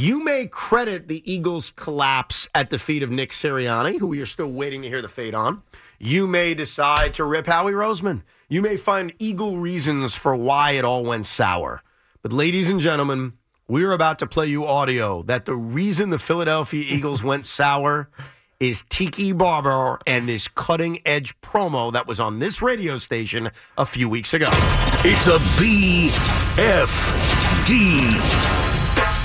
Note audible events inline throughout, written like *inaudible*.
You may credit the Eagles' collapse at the feet of Nick Sirianni, who we are still waiting to hear the fate on. You may decide to rip Howie Roseman. You may find Eagle reasons for why it all went sour. But, ladies and gentlemen, we're about to play you audio that the reason the Philadelphia *laughs* Eagles went sour is Tiki Barber and this cutting edge promo that was on this radio station a few weeks ago. It's a BFD.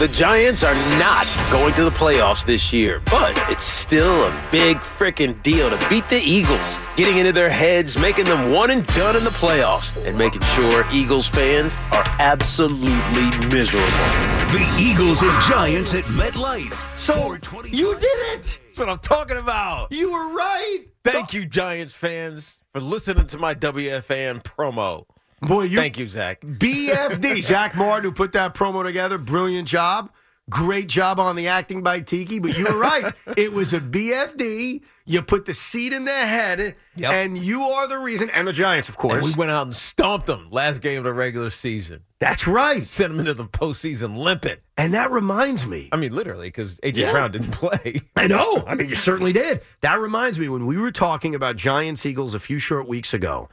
The Giants are not going to the playoffs this year, but it's still a big freaking deal to beat the Eagles, getting into their heads, making them one and done in the playoffs, and making sure Eagles fans are absolutely miserable. The Eagles and Giants at MetLife. So you did it. That's what I'm talking about. You were right. Thank you, Giants fans, for listening to my WFAN promo. Boy, you Thank you, Zach. BFD, *laughs* Zach Martin, who put that promo together, brilliant job. Great job on the acting by Tiki, but you were right. *laughs* it was a BFD. You put the seed in their head, Yep. and you are the reason. And the Giants, of And course. we went out and stomped them last game of the regular season. That's right. Sent them into the postseason limping. And that reminds me. I mean, literally, because AJ Yeah. Brown didn't *laughs* play. I know. I mean, you certainly did. That reminds me when we were talking about Giants Eagles a few short weeks ago,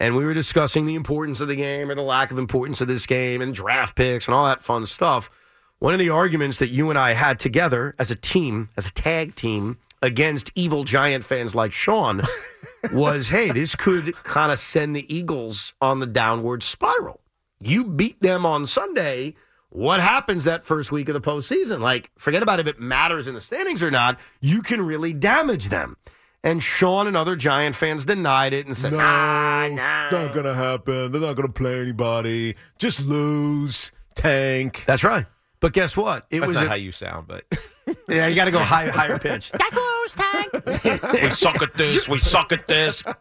and we were discussing the importance of the game or the lack of importance of this game and draft picks and all that fun stuff. One of the arguments that you and I had together as a team, as a tag team against evil Giant fans like Sean, *laughs* was hey, this could kind of send the Eagles on the downward spiral. You beat them on Sunday. What happens that first week of the postseason? Like, forget about if it matters in the standings or not. You can really damage them. And Sean and other Giant fans denied it and said, nah, nah. Not gonna happen. They're not gonna play anybody. Just lose. Tank. That's right. But guess what? It That's was not a- how you sound, but *laughs* yeah. You got to go high, higher pitch. *laughs* That's lose, tank. we suck at this. We suck at this. *laughs*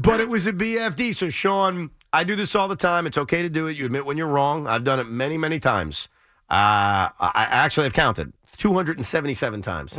But it was a BFD. So Sean, I do this all the time. It's okay to do it. You admit when you're wrong. I've done it many, many times. Uh, I I actually have counted 277 times.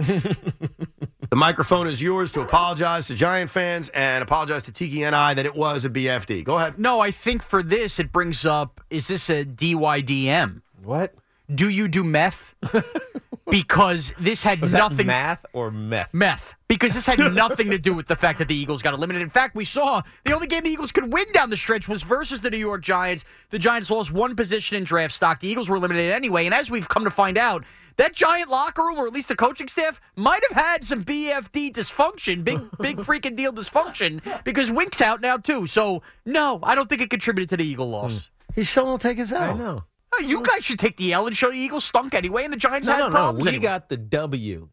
The microphone is yours to apologize to Giant fans and apologize to Tiki and I that it was a BFD. Go ahead. No, I think for this, it brings up is this a DYDM? What? Do you do meth? *laughs* because this had Was that nothing. math or meth? Meth. Because this had *laughs* nothing to do with the fact that the Eagles got eliminated. In fact, we saw the only game the Eagles could win down the stretch was versus the New York Giants. The Giants lost one position in draft stock. The Eagles were eliminated anyway. And as we've come to find out, that Giant locker room, or at least the coaching staff, might have had some BFD dysfunction, big, big freaking deal dysfunction, because Wink's out now, too. So, no, I don't think it contributed to the Eagle loss. Hmm. He still won't take his L. I know. You guys should take the L and show the Eagles stunk anyway, and the Giants No, had no, no. problems. We anyway. got the W.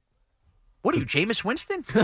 what are you, Jameis Winston? *laughs*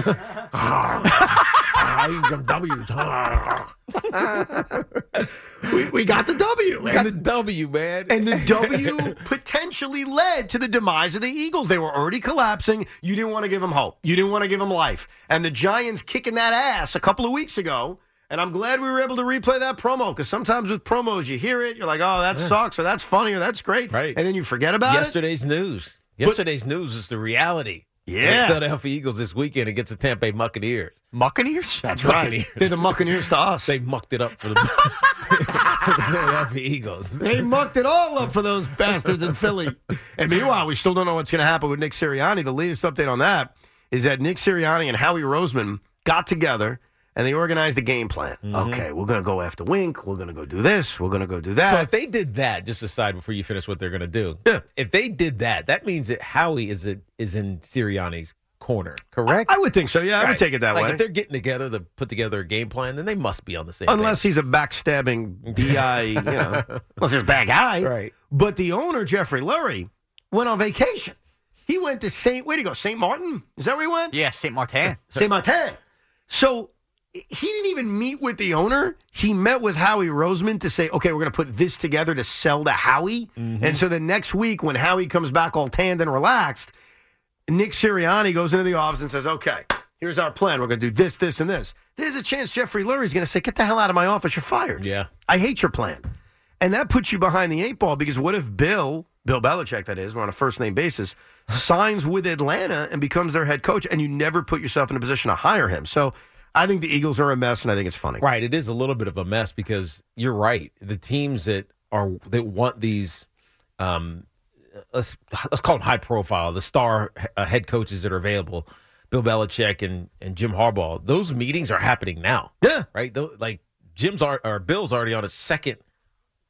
W's. *laughs* We, we got the W. We got the W, man. And the W *laughs* potentially led to the demise of the Eagles. They were already collapsing. You didn't want to give them hope. You didn't want to give them life. And the Giants kicking that ass a couple of weeks ago. And I'm glad we were able to replay that promo because sometimes with promos, you hear it, you're like, oh, that sucks, or that's funny, or that's great. Right. And then you forget about it. Yesterday's news. Yesterday's news is the reality. Yeah. The Philadelphia Eagles this weekend against the Tampa Bay Buccaneers. Buccaneers? That's Buccaneers. right. They're the Buccaneers to us. They mucked it up for the, *laughs* for the Philadelphia Eagles. They mucked it all up for those bastards in Philly. And meanwhile, we still don't know what's going to happen with Nick Sirianni. The latest update on that is that Nick Sirianni and Howie Roseman got together and they organized a game plan. Mhm. Okay, we're going to go after Wink. We're going to go do this. We're going to go do that. So if they did that, just aside before you finish what they're going to do, yeah. if they did that, that means that Howie is a, is in Sirianni's corner, correct? I would think so. Yeah, I would take it that Like, way. If they're getting together to put together a game plan, then they must be on the same. Unless he's a backstabbing DI, you know, *laughs* unless he's a bad guy. Right. But the owner, Jeffrey Lurie, went on vacation. He went to St. Where'd he go? St. Martin? Is that where he went? Yeah, St. Martin. St. Martin. So he didn't even meet with the owner. He met with Howie Roseman to say, okay, we're going to put this together to sell to Howie. Mm-hmm. And so the next week, when Howie comes back all tanned and relaxed, Nick Sirianni goes into the office and says, okay, here's our plan. We're going to do this, this, and this. There's a chance Jeffrey Lurie's going to say, get the hell out of my office. You're fired. Yeah. I hate your plan. And that puts you behind the eight ball because what if Bill, Bill Belichick, that is, we're on a first name basis, *laughs* signs with Atlanta and becomes their head coach, and you never put yourself in a position to hire him? So I think the Eagles are a mess, and I think it's funny. Right. It is a little bit of a mess because you're right. The teams that are that want these, um, let's let's call them high profile, the star uh, head coaches that are available, Bill Belichick and and Jim Harbaugh. Those meetings are happening now. Yeah. Right. Tho- like Jim's are, or Bill's already on a second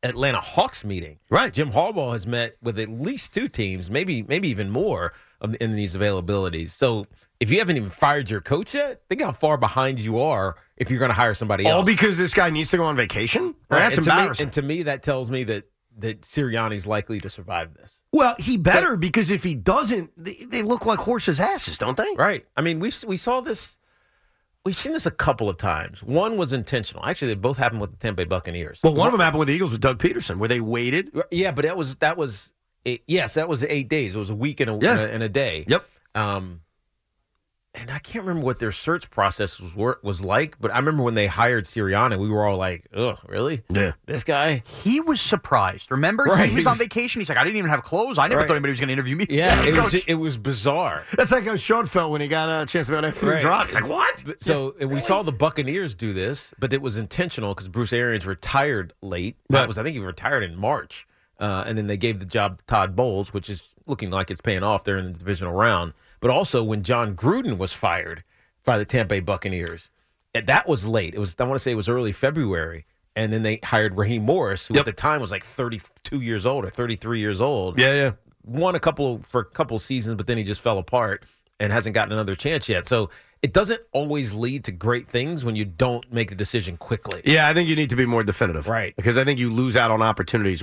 Atlanta Hawks meeting. Right. Jim Harbaugh has met with at least two teams, maybe maybe even more of, in these availabilities. So if you haven't even fired your coach yet, think how far behind you are if you're going to hire somebody else. All because this guy needs to go on vacation? Right, That's and to me- embarrassing. and to me, that tells me that that Sirianni's likely to survive this. well, he better because if he doesn't, they, they look like horses' asses, don't they? Right. I mean, we we saw this. We've seen this a couple of times. One was intentional. Actually, they both happened with the Tampa Bay Buccaneers. Well, one of them happened with the Eagles with Doug Pederson, where they waited. Yeah, but that was that was eight, yes, that was eight days. It was a week and a, Yeah. and a, and a day. Yep. Um, and I can't remember what their search process was wor- was like, but I remember when they hired Sirianni, we were all like, "Oh, really? Yeah. This guy?" He was surprised. Remember, Right, he was he on *laughs* vacation. He's like, I didn't even have clothes. I never Right. thought anybody was going to interview me. Yeah, *laughs* it was it was bizarre. That's like how Sean felt when he got a chance to be on afternoon Right. drive. He's like, what? But- So and we saw the Buccaneers do this, but it was intentional because Bruce Arians retired late. That was, I think, he retired in March, uh, and then they gave the job to Todd Bowles, which is looking like it's paying off there in the divisional round. But also when Jon Gruden was fired by the Tampa Bay Buccaneers, and that was late. It was I want to say it was early February, and then they hired Raheem Morris, who Yep. at the time was like 32 years old or 33 years old Yeah, yeah. won a couple for a couple seasons, but then he just fell apart and hasn't gotten another chance yet. So it doesn't always lead to great things when you don't make the decision quickly. Yeah, I think you need to be more definitive. Right. Because I think you lose out on opportunities.